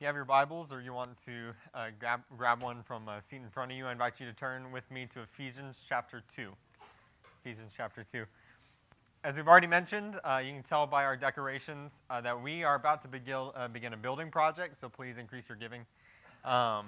If you have your Bibles or you want to uh, grab, grab one from a seat in front of you, I invite you to turn with me to Ephesians chapter 2. Ephesians chapter 2. As we've already mentioned, uh, you can tell by our decorations uh, that we are about to begin, uh, begin a building project, so please increase your giving. Um,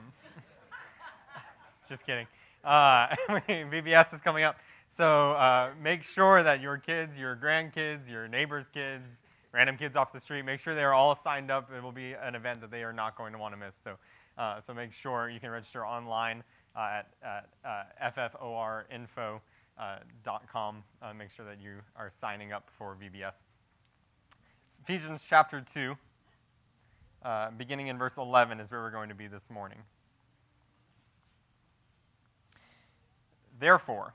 just kidding. VBS uh, is coming up. So uh, make sure that your kids, your grandkids, your neighbors' kids, random kids off the street, make sure they're all signed up. It will be an event that they are not going to want to miss. So, uh, so make sure you can register online uh, at, at uh, fforinfo.com. Uh, make sure that you are signing up for VBS. Ephesians chapter 2, uh, beginning in verse 11, is where we're going to be this morning. Therefore,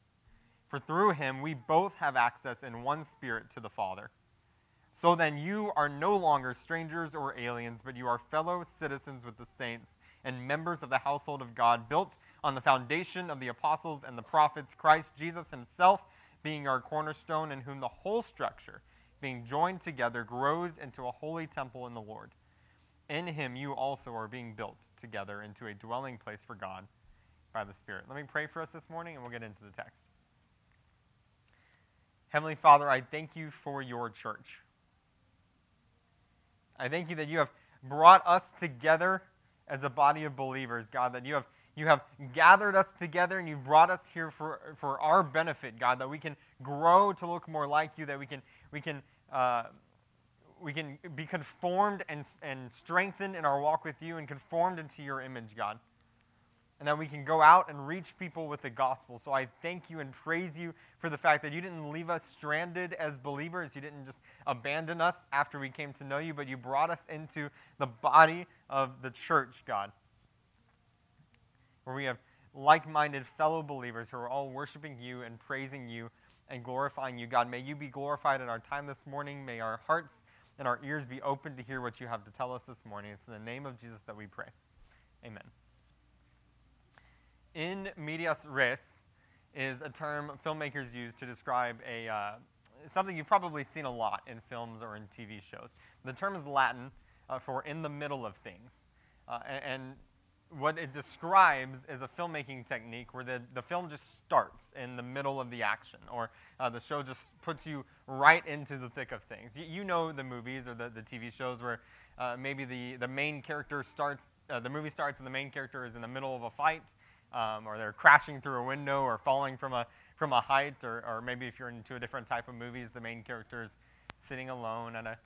For through him we both have access in one spirit to the Father. So then you are no longer strangers or aliens, but you are fellow citizens with the saints and members of the household of God, built on the foundation of the apostles and the prophets, Christ Jesus himself being our cornerstone, in whom the whole structure, being joined together, grows into a holy temple in the Lord. In him you also are being built together into a dwelling place for God by the Spirit. Let me pray for us this morning, and we'll get into the text. Heavenly Father, I thank you for your church. I thank you that you have brought us together as a body of believers, God, that you have, you have gathered us together and you've brought us here for, for our benefit, God, that we can grow to look more like you, that we can, we can, uh, we can be conformed and, and strengthened in our walk with you and conformed into your image, God and that we can go out and reach people with the gospel. So I thank you and praise you for the fact that you didn't leave us stranded as believers. You didn't just abandon us after we came to know you, but you brought us into the body of the church, God, where we have like minded fellow believers who are all worshiping you and praising you and glorifying you. God, may you be glorified in our time this morning. May our hearts and our ears be open to hear what you have to tell us this morning. It's in the name of Jesus that we pray. Amen in medias res is a term filmmakers use to describe a, uh, something you've probably seen a lot in films or in TV shows. The term is Latin uh, for in the middle of things. Uh, and, and, what it describes is a filmmaking technique where the, the film just starts in the middle of the action, or uh, the show just puts you right into the thick of things. You, you know the movies or the, the TV shows where uh, maybe the, the main character starts, uh, the movie starts and the main character is in the middle of a fight, um, or they're crashing through a window or falling from a, from a height, or, or maybe if you're into a different type of movies, the main character is sitting alone at a,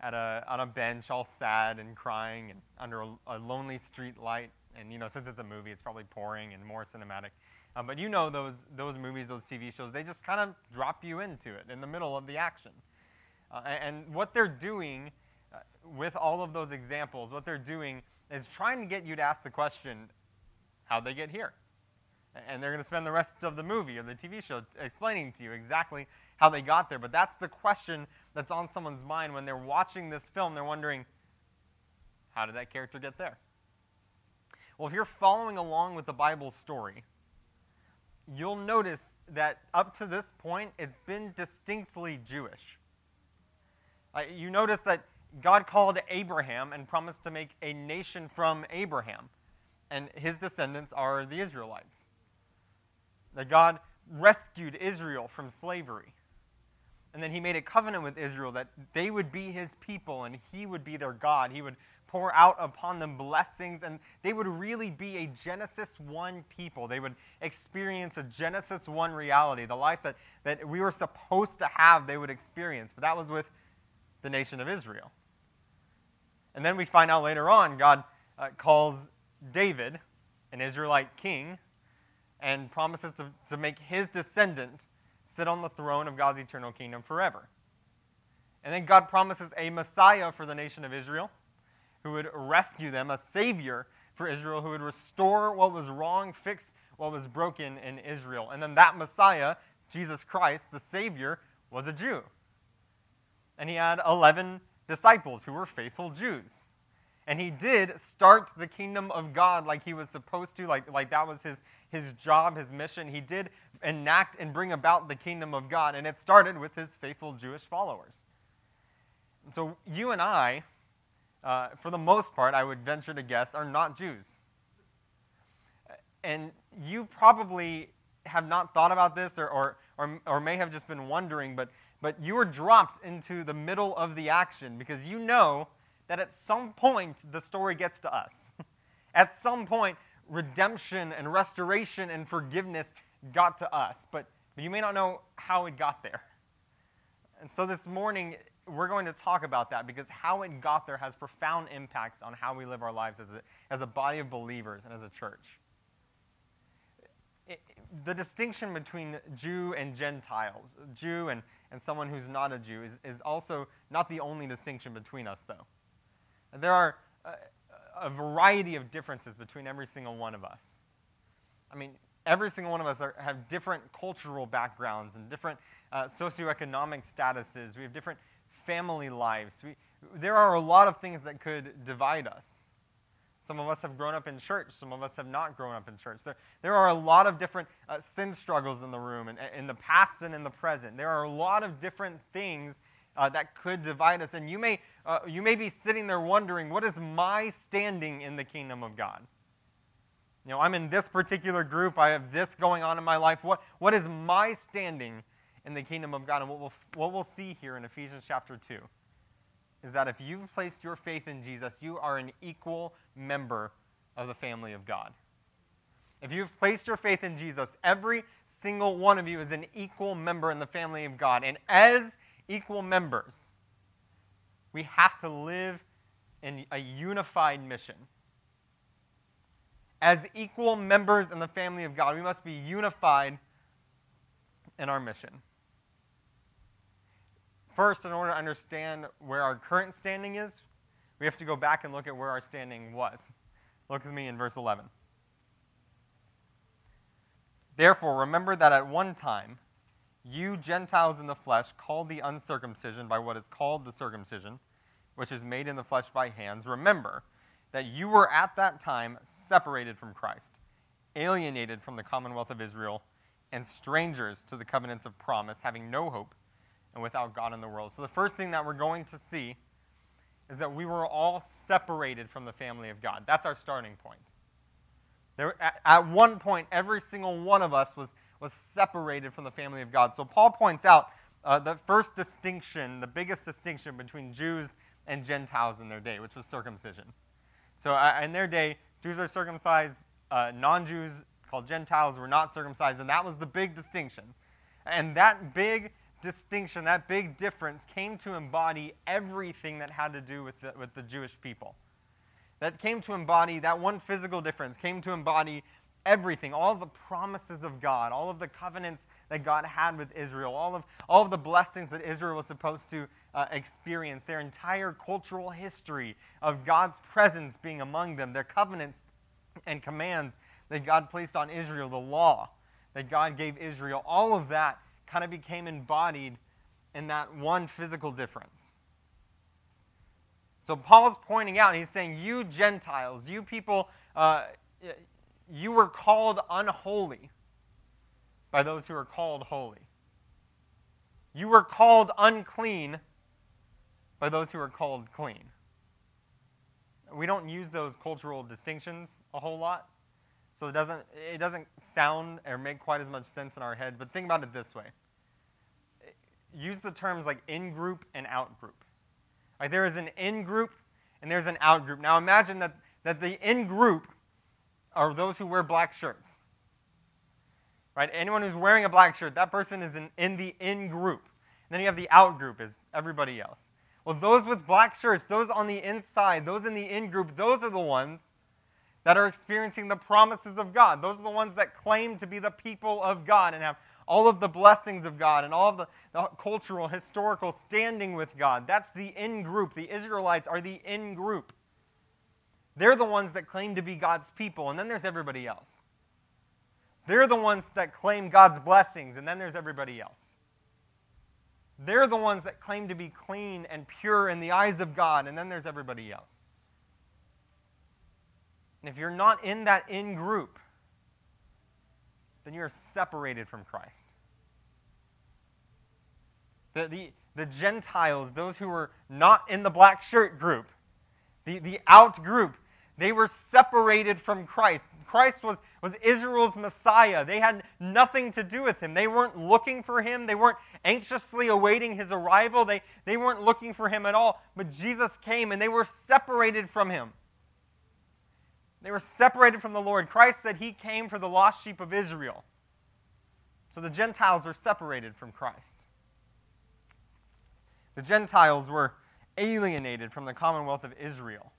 at a, on a bench, all sad and crying, and under a, a lonely street light. And you know, since it's a movie, it's probably pouring and more cinematic. Um, but you know those, those movies, those TV shows, they just kind of drop you into it in the middle of the action. Uh, and, what they're doing uh, with all of those examples, what they're doing is trying to get you to ask the question, how'd they get here? And they're going to spend the rest of the movie or the TV show explaining to you exactly how they got there. But that's the question that's on someone's mind when they're watching this film. They're wondering, how did that character get there? Well, if you're following along with the Bible story, you'll notice that up to this point, it's been distinctly Jewish. Uh, you notice that God called Abraham and promised to make a nation from Abraham and his descendants are the Israelites. That God rescued Israel from slavery. And then he made a covenant with Israel that they would be his people and he would be their God. He would pour out upon them blessings, and they would really be a Genesis 1 people. They would experience a Genesis 1 reality, the life that, that we were supposed to have, they would experience. But that was with the nation of Israel. And then we find out later on, God uh, calls David, an Israelite king, and promises to, to make his descendant sit on the throne of God's eternal kingdom forever. And then God promises a Messiah for the nation of Israel who would rescue them, a Savior for Israel who would restore what was wrong, fix what was broken in Israel. And then that Messiah, Jesus Christ, the Savior, was a Jew. And he had 11 disciples who were faithful Jews. And he did start the kingdom of God like he was supposed to, like, like that was his, his job, his mission. He did enact and bring about the kingdom of God. And it started with his faithful Jewish followers. So you and I, uh, for the most part, I would venture to guess, are not Jews. And you probably have not thought about this or, or, or, or may have just been wondering, but, but you were dropped into the middle of the action because you know that at some point the story gets to us. at some point, redemption and restoration and forgiveness got to us, but, but you may not know how it got there. And so this morning, we're going to talk about that because how it got there has profound impacts on how we live our lives as a, as a body of believers and as a church. It, the distinction between Jew and Gentile, Jew and, and someone who's not a Jew, is, is also not the only distinction between us, though. There are a, a variety of differences between every single one of us. I mean, every single one of us are, have different cultural backgrounds and different uh, socioeconomic statuses. We have different family lives. We, there are a lot of things that could divide us. Some of us have grown up in church. Some of us have not grown up in church. There, there are a lot of different uh, sin struggles in the room, and in the past and in the present. There are a lot of different things uh, that could divide us. And you may, uh, you may be sitting there wondering, what is my standing in the kingdom of God? You know, I'm in this particular group. I have this going on in my life. What, what is my standing in the kingdom of God. And what we'll, what we'll see here in Ephesians chapter 2 is that if you've placed your faith in Jesus, you are an equal member of the family of God. If you've placed your faith in Jesus, every single one of you is an equal member in the family of God. And as equal members, we have to live in a unified mission. As equal members in the family of God, we must be unified in our mission. First, in order to understand where our current standing is, we have to go back and look at where our standing was. Look with me in verse 11. Therefore, remember that at one time, you Gentiles in the flesh, called the uncircumcision by what is called the circumcision, which is made in the flesh by hands, remember that you were at that time separated from Christ, alienated from the commonwealth of Israel, and strangers to the covenants of promise, having no hope and without God in the world. So the first thing that we're going to see is that we were all separated from the family of God. That's our starting point. There, at, at one point, every single one of us was, was separated from the family of God. So Paul points out uh, the first distinction, the biggest distinction between Jews and Gentiles in their day, which was circumcision. So uh, in their day, Jews are circumcised, uh, non Jews called Gentiles were not circumcised, and that was the big distinction. And that big distinction, that big difference came to embody everything that had to do with the, with the Jewish people. That came to embody, that one physical difference came to embody everything, all of the promises of God, all of the covenants that God had with Israel, all of, all of the blessings that Israel was supposed to uh, experience, their entire cultural history of God's presence being among them, their covenants and commands that God placed on Israel, the law that God gave Israel, all of that kind of became embodied in that one physical difference. So Paul's pointing out, he's saying, You Gentiles, you people, uh, you were called unholy by those who are called holy. You were called unclean by those who are called clean. We don't use those cultural distinctions a whole lot, so it doesn't, it doesn't sound or make quite as much sense in our head, but think about it this way use the terms like in group and out group. Like there is an in group and there's an out group. Now imagine that, that the in group are those who wear black shirts. Right? Anyone who's wearing a black shirt, that person is in, in the in group. And then you have the out group, is everybody else. Well, those with black shirts, those on the inside, those in the in group, those are the ones that are experiencing the promises of God. Those are the ones that claim to be the people of God and have all of the blessings of God and all of the, the cultural, historical standing with God. That's the in group. The Israelites are the in group. They're the ones that claim to be God's people, and then there's everybody else. They're the ones that claim God's blessings, and then there's everybody else. They're the ones that claim to be clean and pure in the eyes of God, and then there's everybody else. And if you're not in that in group, then you're separated from Christ. The, the, the Gentiles, those who were not in the black shirt group, the, the out group, they were separated from Christ. Christ was, was Israel's Messiah. They had nothing to do with him. They weren't looking for him. They weren't anxiously awaiting his arrival. They, they weren't looking for him at all. But Jesus came and they were separated from him. They were separated from the Lord. Christ said he came for the lost sheep of Israel. So the Gentiles were separated from Christ. The Gentiles were alienated from the commonwealth of Israel.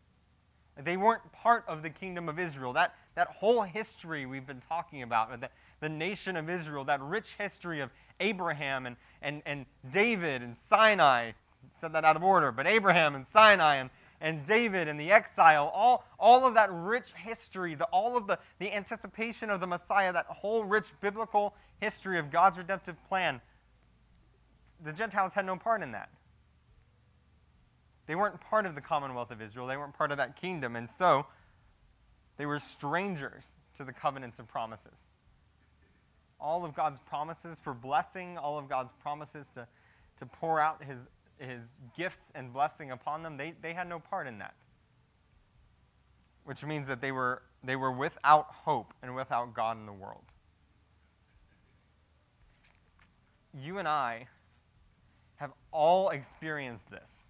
They weren't part of the kingdom of Israel. That, that whole history we've been talking about, the, the nation of Israel, that rich history of Abraham and, and, and David and Sinai, said that out of order, but Abraham and Sinai and, and David and the exile, all, all of that rich history, the, all of the, the anticipation of the Messiah, that whole rich biblical history of God's redemptive plan, the Gentiles had no part in that. They weren't part of the commonwealth of Israel, they weren't part of that kingdom, and so they were strangers to the covenants and promises. All of God's promises for blessing, all of God's promises to, to pour out his, his gifts and blessing upon them, they, they had no part in that. Which means that they were, they were without hope and without God in the world. You and I have all experienced this.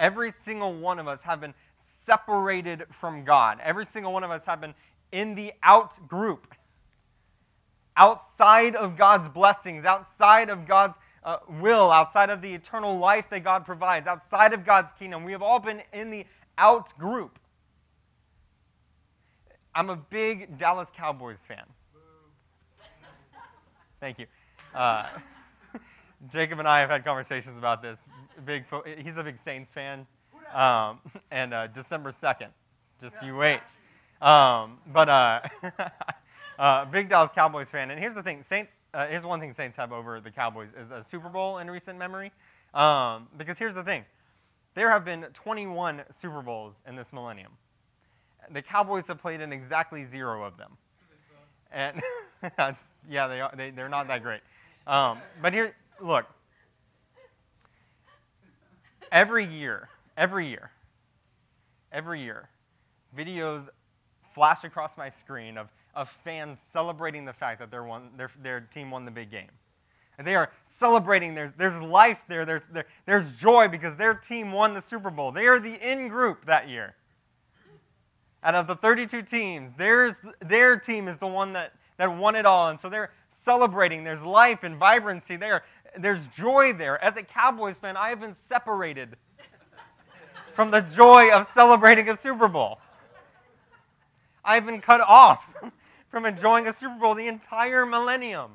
Every single one of us have been separated from God. Every single one of us have been in the out group, outside of God's blessings, outside of God's uh, will, outside of the eternal life that God provides, outside of God's kingdom. We have all been in the out group. I'm a big Dallas Cowboys fan. Thank you. Uh, Jacob and I have had conversations about this big. He's a big Saints fan, um, and uh, December second, just you wait. Um, but uh, uh, big Dallas Cowboys fan, and here's the thing: Saints. Uh, here's one thing Saints have over the Cowboys is a Super Bowl in recent memory. Um, because here's the thing: there have been 21 Super Bowls in this millennium. The Cowboys have played in exactly zero of them. And yeah, they are, they, they're not that great. Um, but here, look, every year, every year, every year, videos flash across my screen of, of fans celebrating the fact that their, one, their, their team won the big game. And they are celebrating. There's, there's life there. There's, there. There's joy because their team won the Super Bowl. They are the in group that year. Out of the 32 teams, there's, their team is the one that, that won it all. And so they're celebrating. There's life and vibrancy there there's joy there. As a Cowboys fan, I have been separated from the joy of celebrating a Super Bowl. I've been cut off from enjoying a Super Bowl the entire millennium.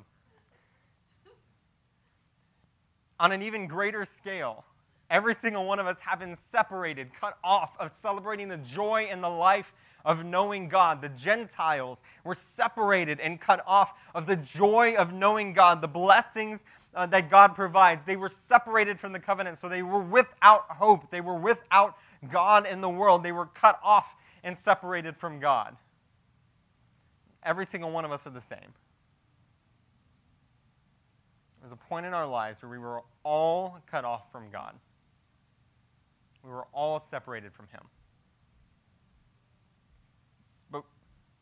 On an even greater scale, every single one of us have been separated, cut off of celebrating the joy and the life of knowing God. The Gentiles were separated and cut off of the joy of knowing God, the blessings uh, that God provides. They were separated from the covenant, so they were without hope. They were without God in the world. They were cut off and separated from God. Every single one of us are the same. There's a point in our lives where we were all cut off from God. We were all separated from Him. But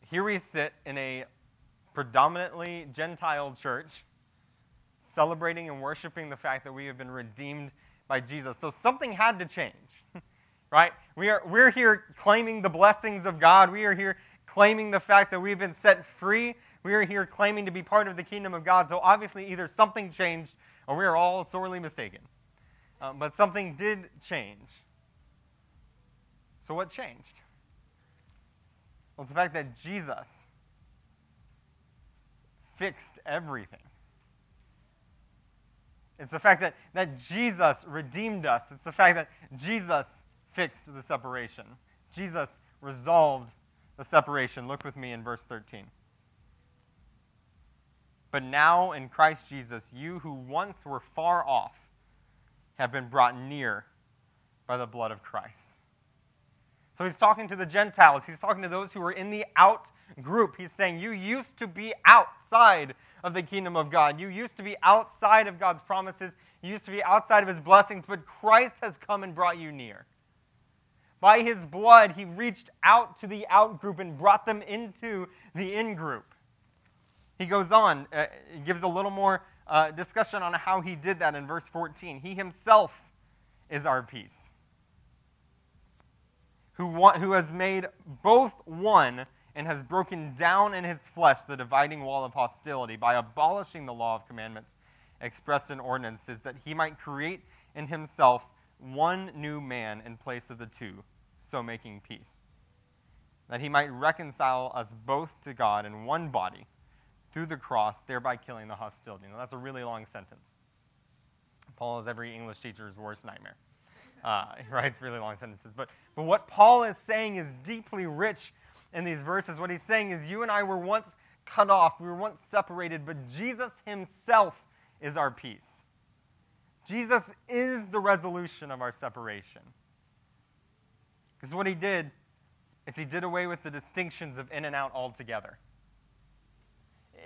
here we sit in a predominantly Gentile church celebrating and worshiping the fact that we have been redeemed by Jesus. So something had to change. right? We are, we're here claiming the blessings of God. We are here claiming the fact that we've been set free. We are here claiming to be part of the kingdom of God. So obviously, either something changed or we are all sorely mistaken. Um, but something did change. So, what changed? Well, it's the fact that Jesus fixed everything. It's the fact that, that Jesus redeemed us. It's the fact that Jesus fixed the separation. Jesus resolved the separation. Look with me in verse 13. But now in Christ Jesus, you who once were far off have been brought near by the blood of Christ. So he's talking to the Gentiles. He's talking to those who were in the out group. He's saying, You used to be outside of the kingdom of God. You used to be outside of God's promises. You used to be outside of his blessings, but Christ has come and brought you near. By his blood, he reached out to the out group and brought them into the in group. He goes on, uh, gives a little more uh, discussion on how he did that in verse 14. He himself is our peace who, who has made both one and has broken down in his flesh the dividing wall of hostility by abolishing the law of commandments expressed in ordinances, that he might create in himself one new man in place of the two, so making peace. That he might reconcile us both to God in one body through the cross, thereby killing the hostility. Now, that's a really long sentence. Paul is every English teacher's worst nightmare. Uh, he writes really long sentences. But, but what Paul is saying is deeply rich in these verses. What he's saying is, you and I were once cut off, we were once separated, but Jesus himself is our peace. Jesus is the resolution of our separation. Because what he did is he did away with the distinctions of in and out altogether.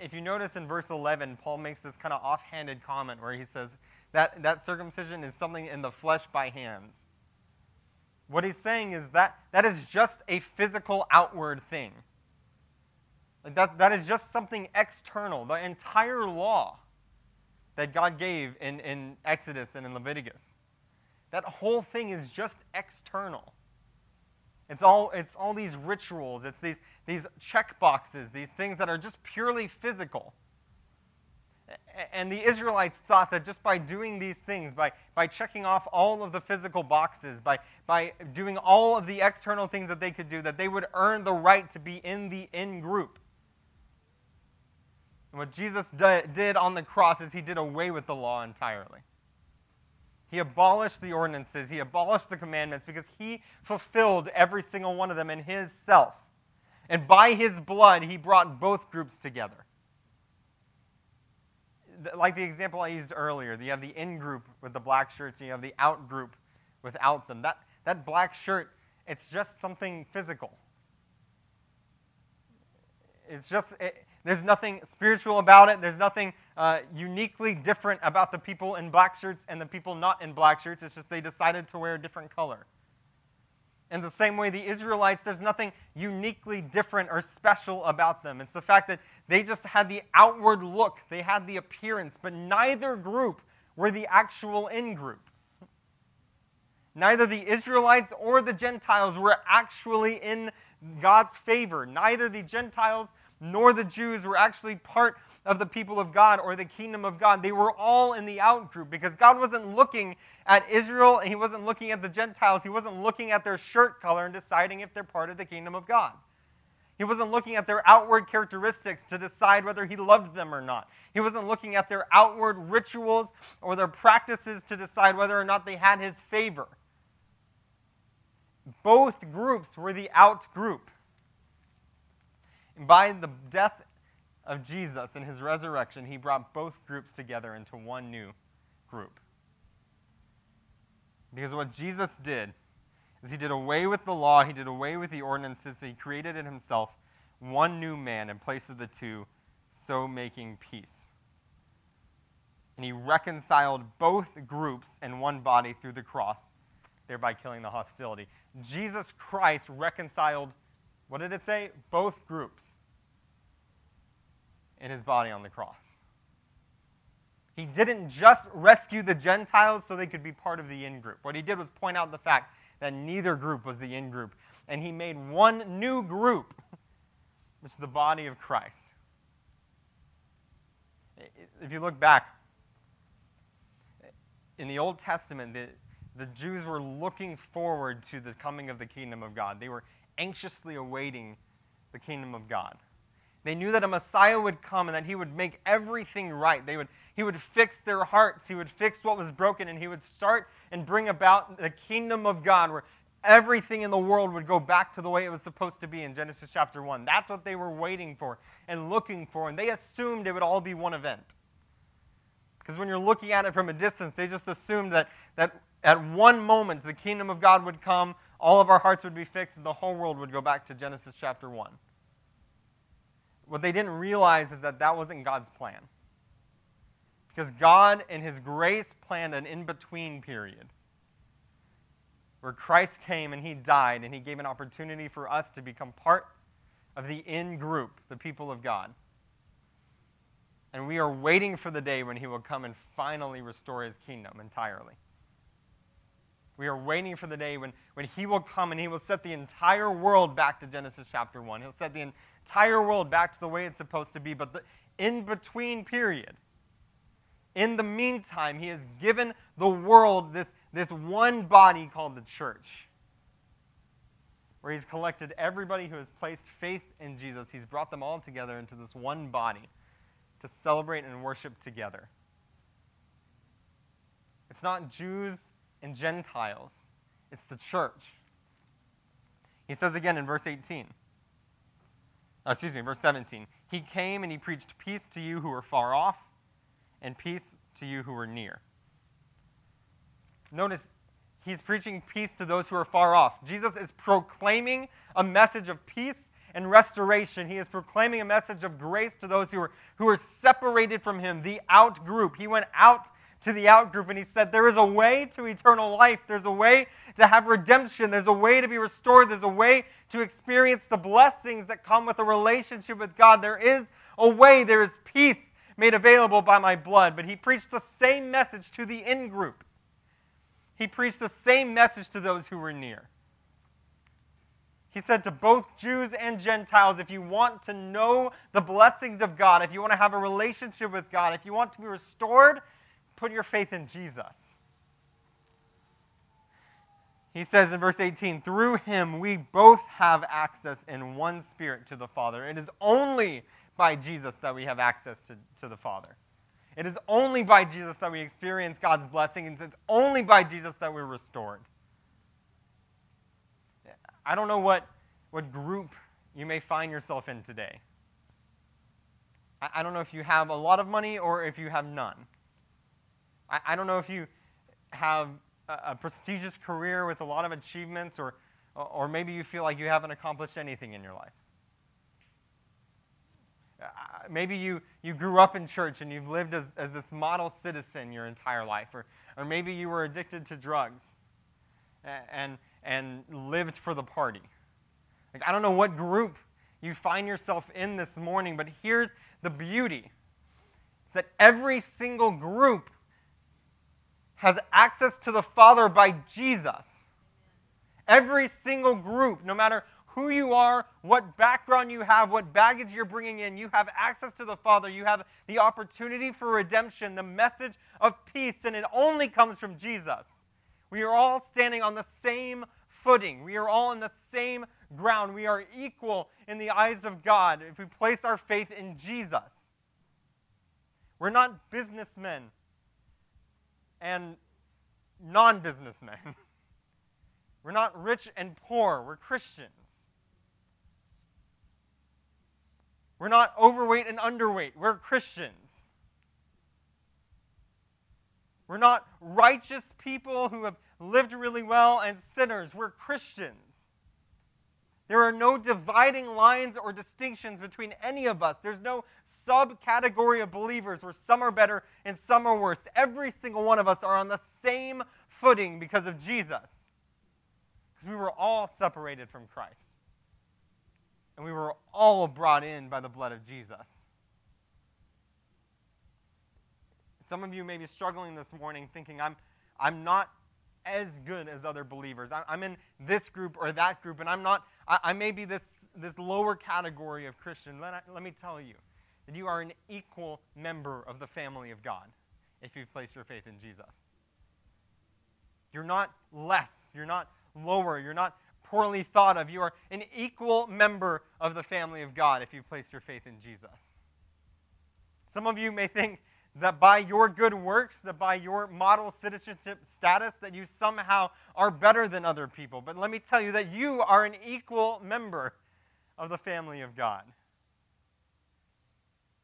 If you notice in verse 11, Paul makes this kind of offhanded comment where he says, that, that circumcision is something in the flesh by hands. What he's saying is that that is just a physical outward thing. That, that is just something external. The entire law that God gave in, in Exodus and in Leviticus, that whole thing is just external. It's all, it's all these rituals, it's these, these check boxes, these things that are just purely physical. And the Israelites thought that just by doing these things, by, by checking off all of the physical boxes, by, by doing all of the external things that they could do, that they would earn the right to be in the in group. And what Jesus did on the cross is he did away with the law entirely. He abolished the ordinances, he abolished the commandments because he fulfilled every single one of them in his self. And by his blood, he brought both groups together like the example I used earlier, you have the in group with the black shirts, and you have the out group without them. That, that black shirt, it's just something physical. It's just, it, there's nothing spiritual about it. There's nothing uh, uniquely different about the people in black shirts and the people not in black shirts. It's just they decided to wear a different color. In the same way, the Israelites, there's nothing uniquely different or special about them. It's the fact that they just had the outward look, they had the appearance, but neither group were the actual in group. Neither the Israelites or the Gentiles were actually in God's favor. Neither the Gentiles nor the Jews were actually part of the people of God or the kingdom of God. They were all in the out group because God wasn't looking at Israel and He wasn't looking at the Gentiles. He wasn't looking at their shirt color and deciding if they're part of the kingdom of God. He wasn't looking at their outward characteristics to decide whether he loved them or not. He wasn't looking at their outward rituals or their practices to decide whether or not they had his favor. Both groups were the out group. And by the death of Jesus and his resurrection, he brought both groups together into one new group. Because what Jesus did is he did away with the law, he did away with the ordinances, he created in himself one new man in place of the two, so making peace. And he reconciled both groups in one body through the cross, thereby killing the hostility. Jesus Christ reconciled, what did it say? Both groups in his body on the cross. He didn't just rescue the Gentiles so they could be part of the in group. What he did was point out the fact that neither group was the in group. And he made one new group, which is the body of Christ. If you look back, in the Old Testament, the, the Jews were looking forward to the coming of the kingdom of God. They were anxiously awaiting the kingdom of God. They knew that a Messiah would come and that he would make everything right. They would, he would fix their hearts. He would fix what was broken, and he would start and bring about the kingdom of God where everything in the world would go back to the way it was supposed to be in Genesis chapter 1. That's what they were waiting for and looking for, and they assumed it would all be one event. Because when you're looking at it from a distance, they just assumed that, that at one moment the kingdom of God would come, all of our hearts would be fixed, and the whole world would go back to Genesis chapter 1. What they didn't realize is that that wasn't God's plan. Because God, in His grace, planned an in between period where Christ came and He died and He gave an opportunity for us to become part of the in group, the people of God. And we are waiting for the day when He will come and finally restore His kingdom entirely. We are waiting for the day when, when He will come and He will set the entire world back to Genesis chapter 1. He'll set the entire world back to the way it's supposed to be. But the in between period, in the meantime, He has given the world this, this one body called the church, where He's collected everybody who has placed faith in Jesus. He's brought them all together into this one body to celebrate and worship together. It's not Jews and Gentiles, it's the church. He says again in verse 18 uh, excuse me, verse 17. He came and he preached peace to you who are far off and peace to you who are near. Notice, he's preaching peace to those who are far off. Jesus is proclaiming a message of peace and restoration. He is proclaiming a message of grace to those who are, who are separated from him, the out group. He went out to the out group and he said, There is a way to eternal life. There's a way to have redemption. There's a way to be restored. There's a way to experience the blessings that come with a relationship with God. There is a way. There is peace made available by my blood. But he preached the same message to the in group. He preached the same message to those who were near. He said to both Jews and Gentiles if you want to know the blessings of God, if you want to have a relationship with God, if you want to be restored, put your faith in Jesus. He says in verse 18, through him we both have access in one spirit to the Father. It is only by Jesus that we have access to, to the Father. It is only by Jesus that we experience God's blessings. It's only by Jesus that we're restored. I don't know what, what group you may find yourself in today. I, I don't know if you have a lot of money or if you have none. I, I don't know if you have a, a, prestigious career with a lot of achievements, or, or maybe you feel like you haven't accomplished anything in your life. Uh, maybe you, you grew up in church and you've lived as, as this model citizen your entire life, or, or maybe you were addicted to drugs and, and lived for the party. Like, I don't know what group you find yourself in this morning, but here's the beauty. It's that every single group has access to the Father by Jesus. Every single group, no matter who you are, what background you have, what baggage you're bringing in, you have access to the Father. You have the opportunity for redemption, the message of peace, and it only comes from Jesus. We are all standing on the same footing. We are all in the same ground. We are equal in the eyes of God if we place our faith in Jesus. We're not businessmen and non businessmen. We're not rich and poor, we're Christians. We're not overweight and underweight, we're Christians. We're not righteous people who have lived really well and sinners, we're Christians. There are no dividing lines or distinctions between any of us. There's no subcategory of believers where some are better and some are worse. Every single one of us are on the same footing because of Jesus. Because we were all separated from Christ. And we were all brought in by the blood of Jesus. Some of you may be struggling this morning thinking, I'm, I'm not as good as other believers. I, am in this group or that group, and I'm not, I, I may be this, this lower category of Christian. Let, I, let me tell you that you are an equal member of the family of God if you've placed your faith in Jesus. You're not less. You're not lower. You're not poorly thought of. You are an equal member of the family of God if you've placed your faith in Jesus. Some of you may think that by your good works, that by your model citizenship status, that you somehow are better than other people. But let me tell you that you are an equal member of the family of God.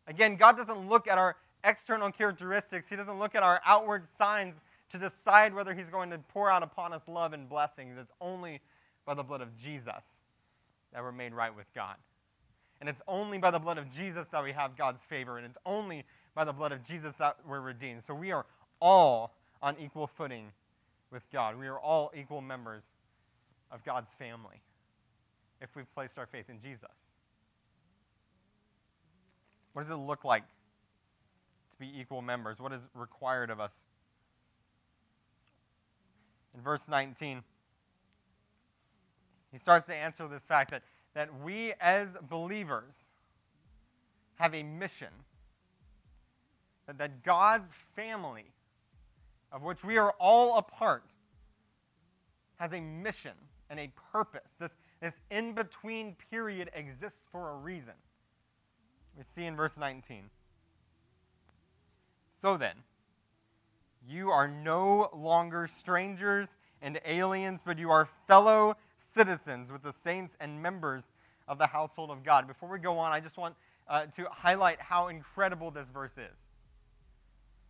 Again, God doesn't look at our external characteristics, He doesn't look at our outward signs to decide whether He's going to pour out upon us love and blessings. It's only by the blood of Jesus that we're made right with God. And it's only by the blood of Jesus that we have God's favor. And it's only by the blood of Jesus that we're redeemed. So we are all on equal footing with God. We are all equal members of God's family if we've placed our faith in Jesus. What does it look like to be equal members? What is required of us? In verse 19, he starts to answer this fact that, that we as believers have a mission. That, that God's family, of which we are all a part, has a mission and a purpose. This, this in between period exists for a reason. We see in verse 19. So then, you are no longer strangers and aliens, but you are fellow citizens with the saints and members of the household of God. Before we go on, I just want uh, to highlight how incredible this verse is.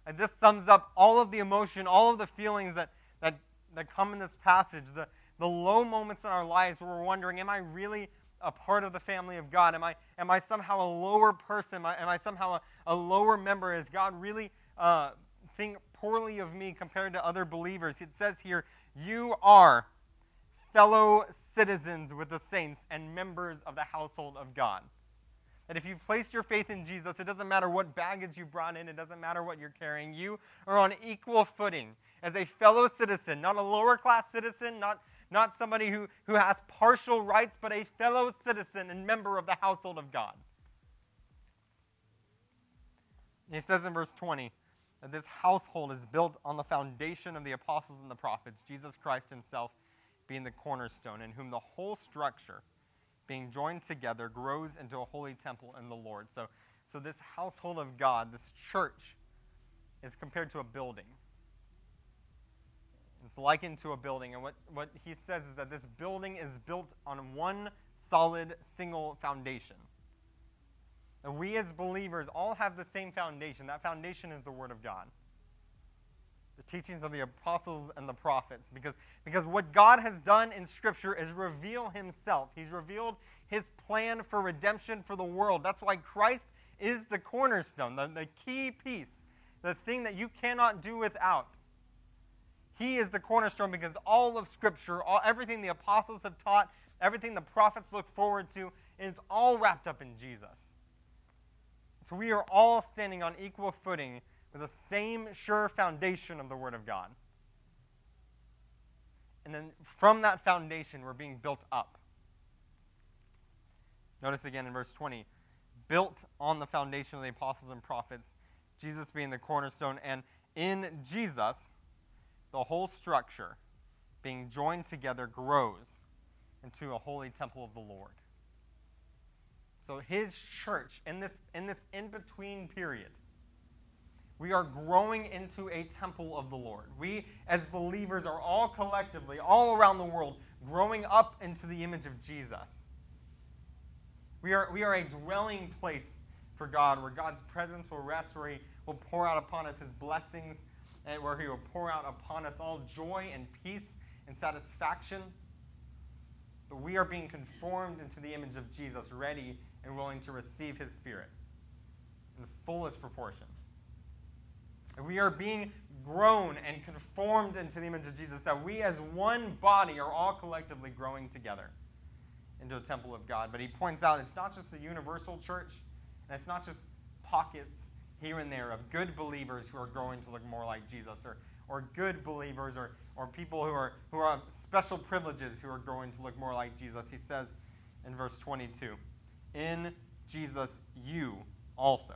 And this sums up all of the emotion, all of the feelings that, that, that come in this passage, the, the low moments in our lives where we're wondering, am I really a part of the family of God? Am I, am I somehow a lower person? Am I, am I somehow a, a lower member? Is God really uh, think poorly of me compared to other believers? It says here, you are fellow citizens with the saints and members of the household of God. That if you've placed your faith in Jesus, it doesn't matter what baggage you brought in, it doesn't matter what you're carrying. You are on equal footing as a fellow citizen, not a lower class citizen, not, not somebody who, who has partial rights, but a fellow citizen and member of the household of God. He says in verse 20 that this household is built on the foundation of the apostles and the prophets, Jesus Christ himself being the cornerstone, in whom the whole structure, being joined together, grows into a holy temple in the Lord. So, so this household of God, this church, is compared to a building. It's likened to a building. And what, what he says is that this building is built on one solid, single foundation. And we as believers all have the same foundation. That foundation is the Word of God the teachings of the apostles and the prophets because, because what God has done in Scripture is reveal Himself. He's revealed His plan for redemption for the world. That's why Christ is the cornerstone, the, the key piece, the thing that you cannot do without. He is the cornerstone because all of Scripture, all, everything the apostles have taught, everything the prophets look forward to, is all wrapped up in Jesus. So we are all standing on equal footing with the same sure foundation of the Word of God. And then from that foundation, we're being built up. Notice again in verse 20 built on the foundation of the apostles and prophets, Jesus being the cornerstone, and in Jesus, the whole structure being joined together grows into a holy temple of the Lord. So his church in this in this in-between period we are growing into a temple of the Lord. We, as believers, are all collectively, all around the world, growing up into the image of Jesus. We are, we are a dwelling place for God, where God's presence will rest, where He will pour out upon us His blessings, and where He will pour out upon us all joy and peace and satisfaction. But we are being conformed into the image of Jesus, ready and willing to receive His Spirit in the fullest proportion. And we are being grown and conformed into the image of Jesus, that we as one body are all collectively growing together into a temple of God. But he points out it's not just the universal church, and it's not just pockets here and there of good believers who are growing to look more like Jesus, or, or good believers, or, or people who are who are special privileges who are growing to look more like Jesus. He says in verse 22, "In Jesus you also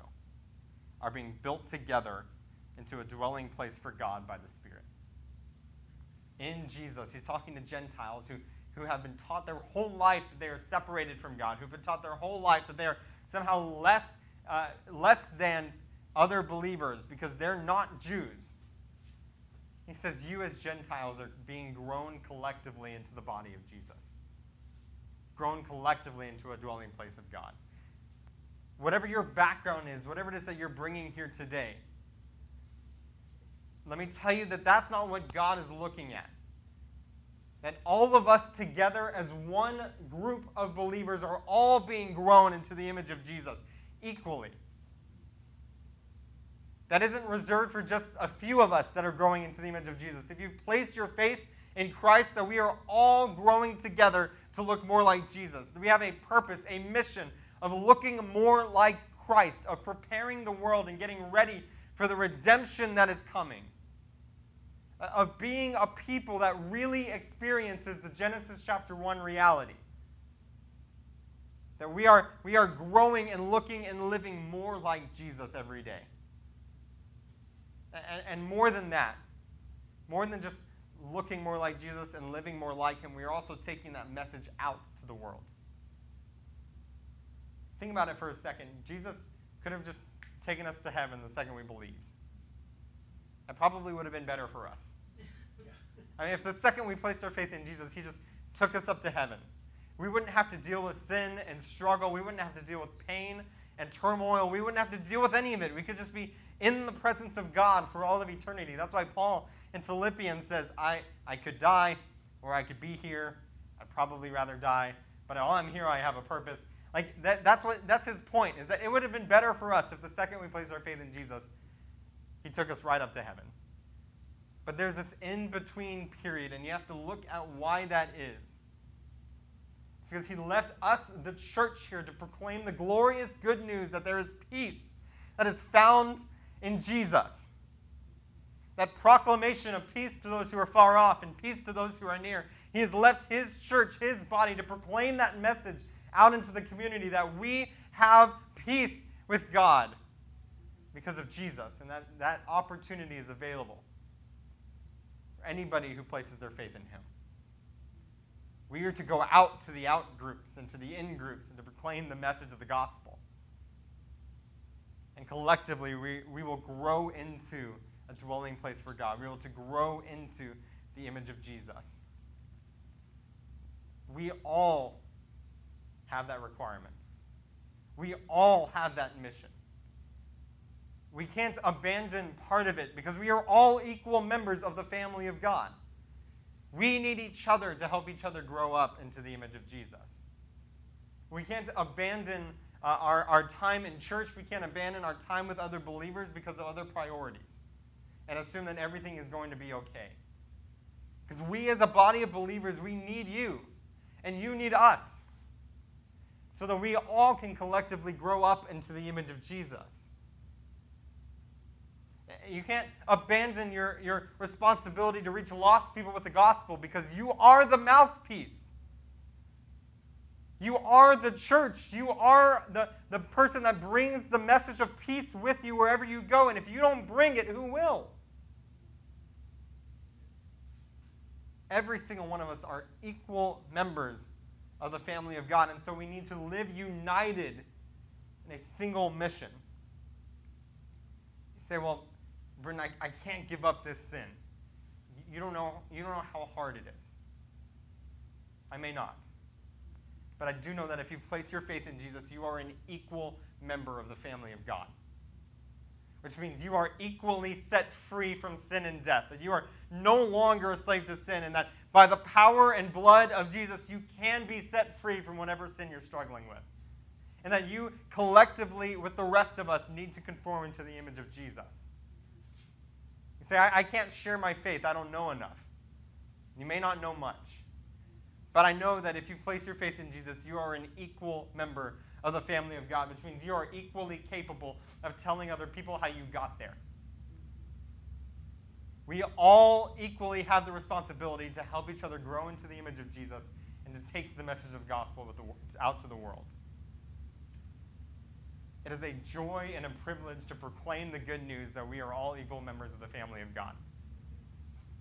are being built together into a dwelling place for God by the Spirit." In Jesus, he's talking to Gentiles who who have been taught their whole life that they are separated from God, who've been taught their whole life that they are somehow less, uh, less than other believers because they're not Jews. He says, You as Gentiles are being grown collectively into the body of Jesus, grown collectively into a dwelling place of God. Whatever your background is, whatever it is that you're bringing here today, let me tell you that that's not what God is looking at that all of us together as one group of believers are all being grown into the image of Jesus equally. That isn't reserved for just a few of us that are growing into the image of Jesus. If you place your faith in Christ, that we are all growing together to look more like Jesus. We have a purpose, a mission of looking more like Christ, of preparing the world and getting ready for the redemption that is coming uh, of being a people that really experiences the Genesis chapter 1 reality. That we are, we are growing and looking and living more like Jesus every day. And, and more than that, more than just looking more like Jesus and living more like him, we are also taking that message out to the world. Think about it for a second. Jesus could have just taken us to heaven the second we believed. That probably would have been better for us. I mean, if the second we placed our faith in Jesus, he just took us up to heaven. We wouldn't have to deal with sin and struggle. We wouldn't have to deal with pain and turmoil. We wouldn't have to deal with any of it. We could just be in the presence of God for all of eternity. That's why Paul in Philippians says, I, I could die or I could be here. I'd probably rather die. But while I'm here, I have a purpose. Like that, that's what that's his point, is that it would have been better for us if the second we placed our faith in Jesus, he took us right up to heaven. But there's this in between period, and you have to look at why that is. It's because he left us, the church, here to proclaim the glorious good news that there is peace that is found in Jesus. That proclamation of peace to those who are far off and peace to those who are near. He has left his church, his body, to proclaim that message out into the community that we have peace with God because of Jesus, and that, that opportunity is available for anybody who places their faith in him. We are to go out to the out groups and to the in groups and to proclaim the message of the gospel. And collectively, we, we will grow into a dwelling place for God. We will to grow into the image of Jesus. We all have that requirement. We all have that mission. We can't abandon part of it because we are all equal members of the family of God. We need each other to help each other grow up into the image of Jesus. We can't abandon uh, our, our time in church. We can't abandon our time with other believers because of other priorities and assume that everything is going to be okay. Because we, as a body of believers, we need you, and you need us, so that we all can collectively grow up into the image of Jesus. You can't abandon your, your responsibility to reach lost people with the gospel because you are the mouthpiece. You are the church. You are the, the person that brings the message of peace with you wherever you go. And if you don't bring it, who will? Every single one of us are equal members of the family of God. And so we need to live united in a single mission. You say, well, Brendan, I, I can't give up this sin. You don't, know, you don't know how hard it is. I may not. But I do know that if you place your faith in Jesus, you are an equal member of the family of God. Which means you are equally set free from sin and death. That you are no longer a slave to sin, and that by the power and blood of Jesus, you can be set free from whatever sin you're struggling with. And that you collectively, with the rest of us, need to conform into the image of Jesus. You say, I, I can't share my faith. I don't know enough. You may not know much. But I know that if you place your faith in Jesus, you are an equal member of the family of God, which means you are equally capable of telling other people how you got there. we all equally have the responsibility to help each other grow into the image of Jesus and to take the message of gospel the, out to the world. It is a joy and a privilege to proclaim the good news that we are all equal members of the family of God.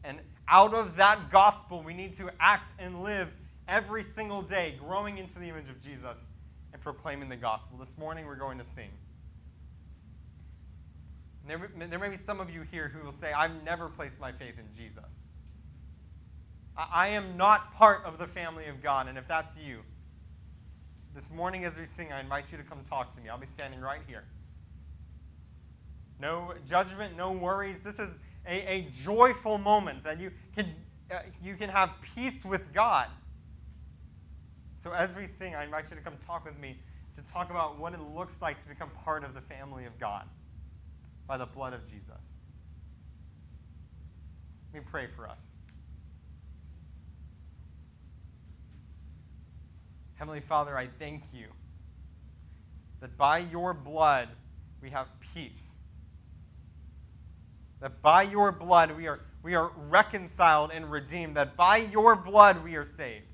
And out of that gospel, we need to act and live every single day, growing into the image of Jesus and proclaiming the gospel. This morning, we're going to sing. There, there may be some of you here who will say, I've never placed my faith in Jesus. I, I am not part of the family of God. And if that's you, this morning as we sing, I invite you to come talk to me. I'll be standing right here. No judgment, no worries. This is a, a joyful moment that you can, uh, you can have peace with God. So as we sing, I invite you to come talk with me to talk about what it looks like to become part of the family of God by the blood of Jesus. Let me pray for us. Heavenly Father, I thank you that by your blood we have peace. That by your blood we are, we are reconciled and redeemed. That by your blood we are saved.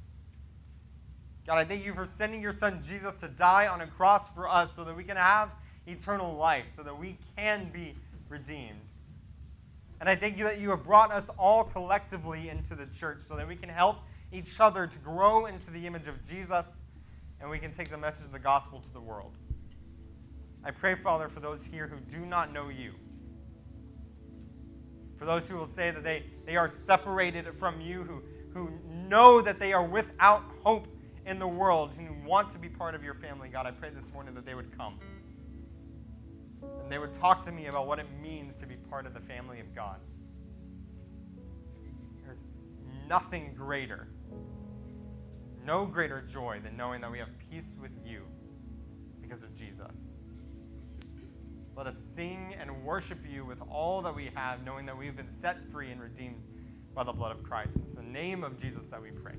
God, I thank you for sending your son Jesus to die on a cross for us so that we can have eternal life, so that we can be redeemed. And I thank you that you have brought us all collectively into the church so that we can help each other to grow into the image of Jesus and we can take the message of the gospel to the world. I pray, Father, for those here who do not know you. For those who will say that they, they are separated from you, who, who know that they are without hope in the world, who want to be part of your family, God, I pray this morning that they would come. And they would talk to me about what it means to be part of the family of God. There's nothing greater, no greater joy than knowing that we have peace with you because of Jesus. Let us sing and worship you with all that we have, knowing that we've been set free and redeemed by the blood of Christ. It's the name of Jesus that we pray.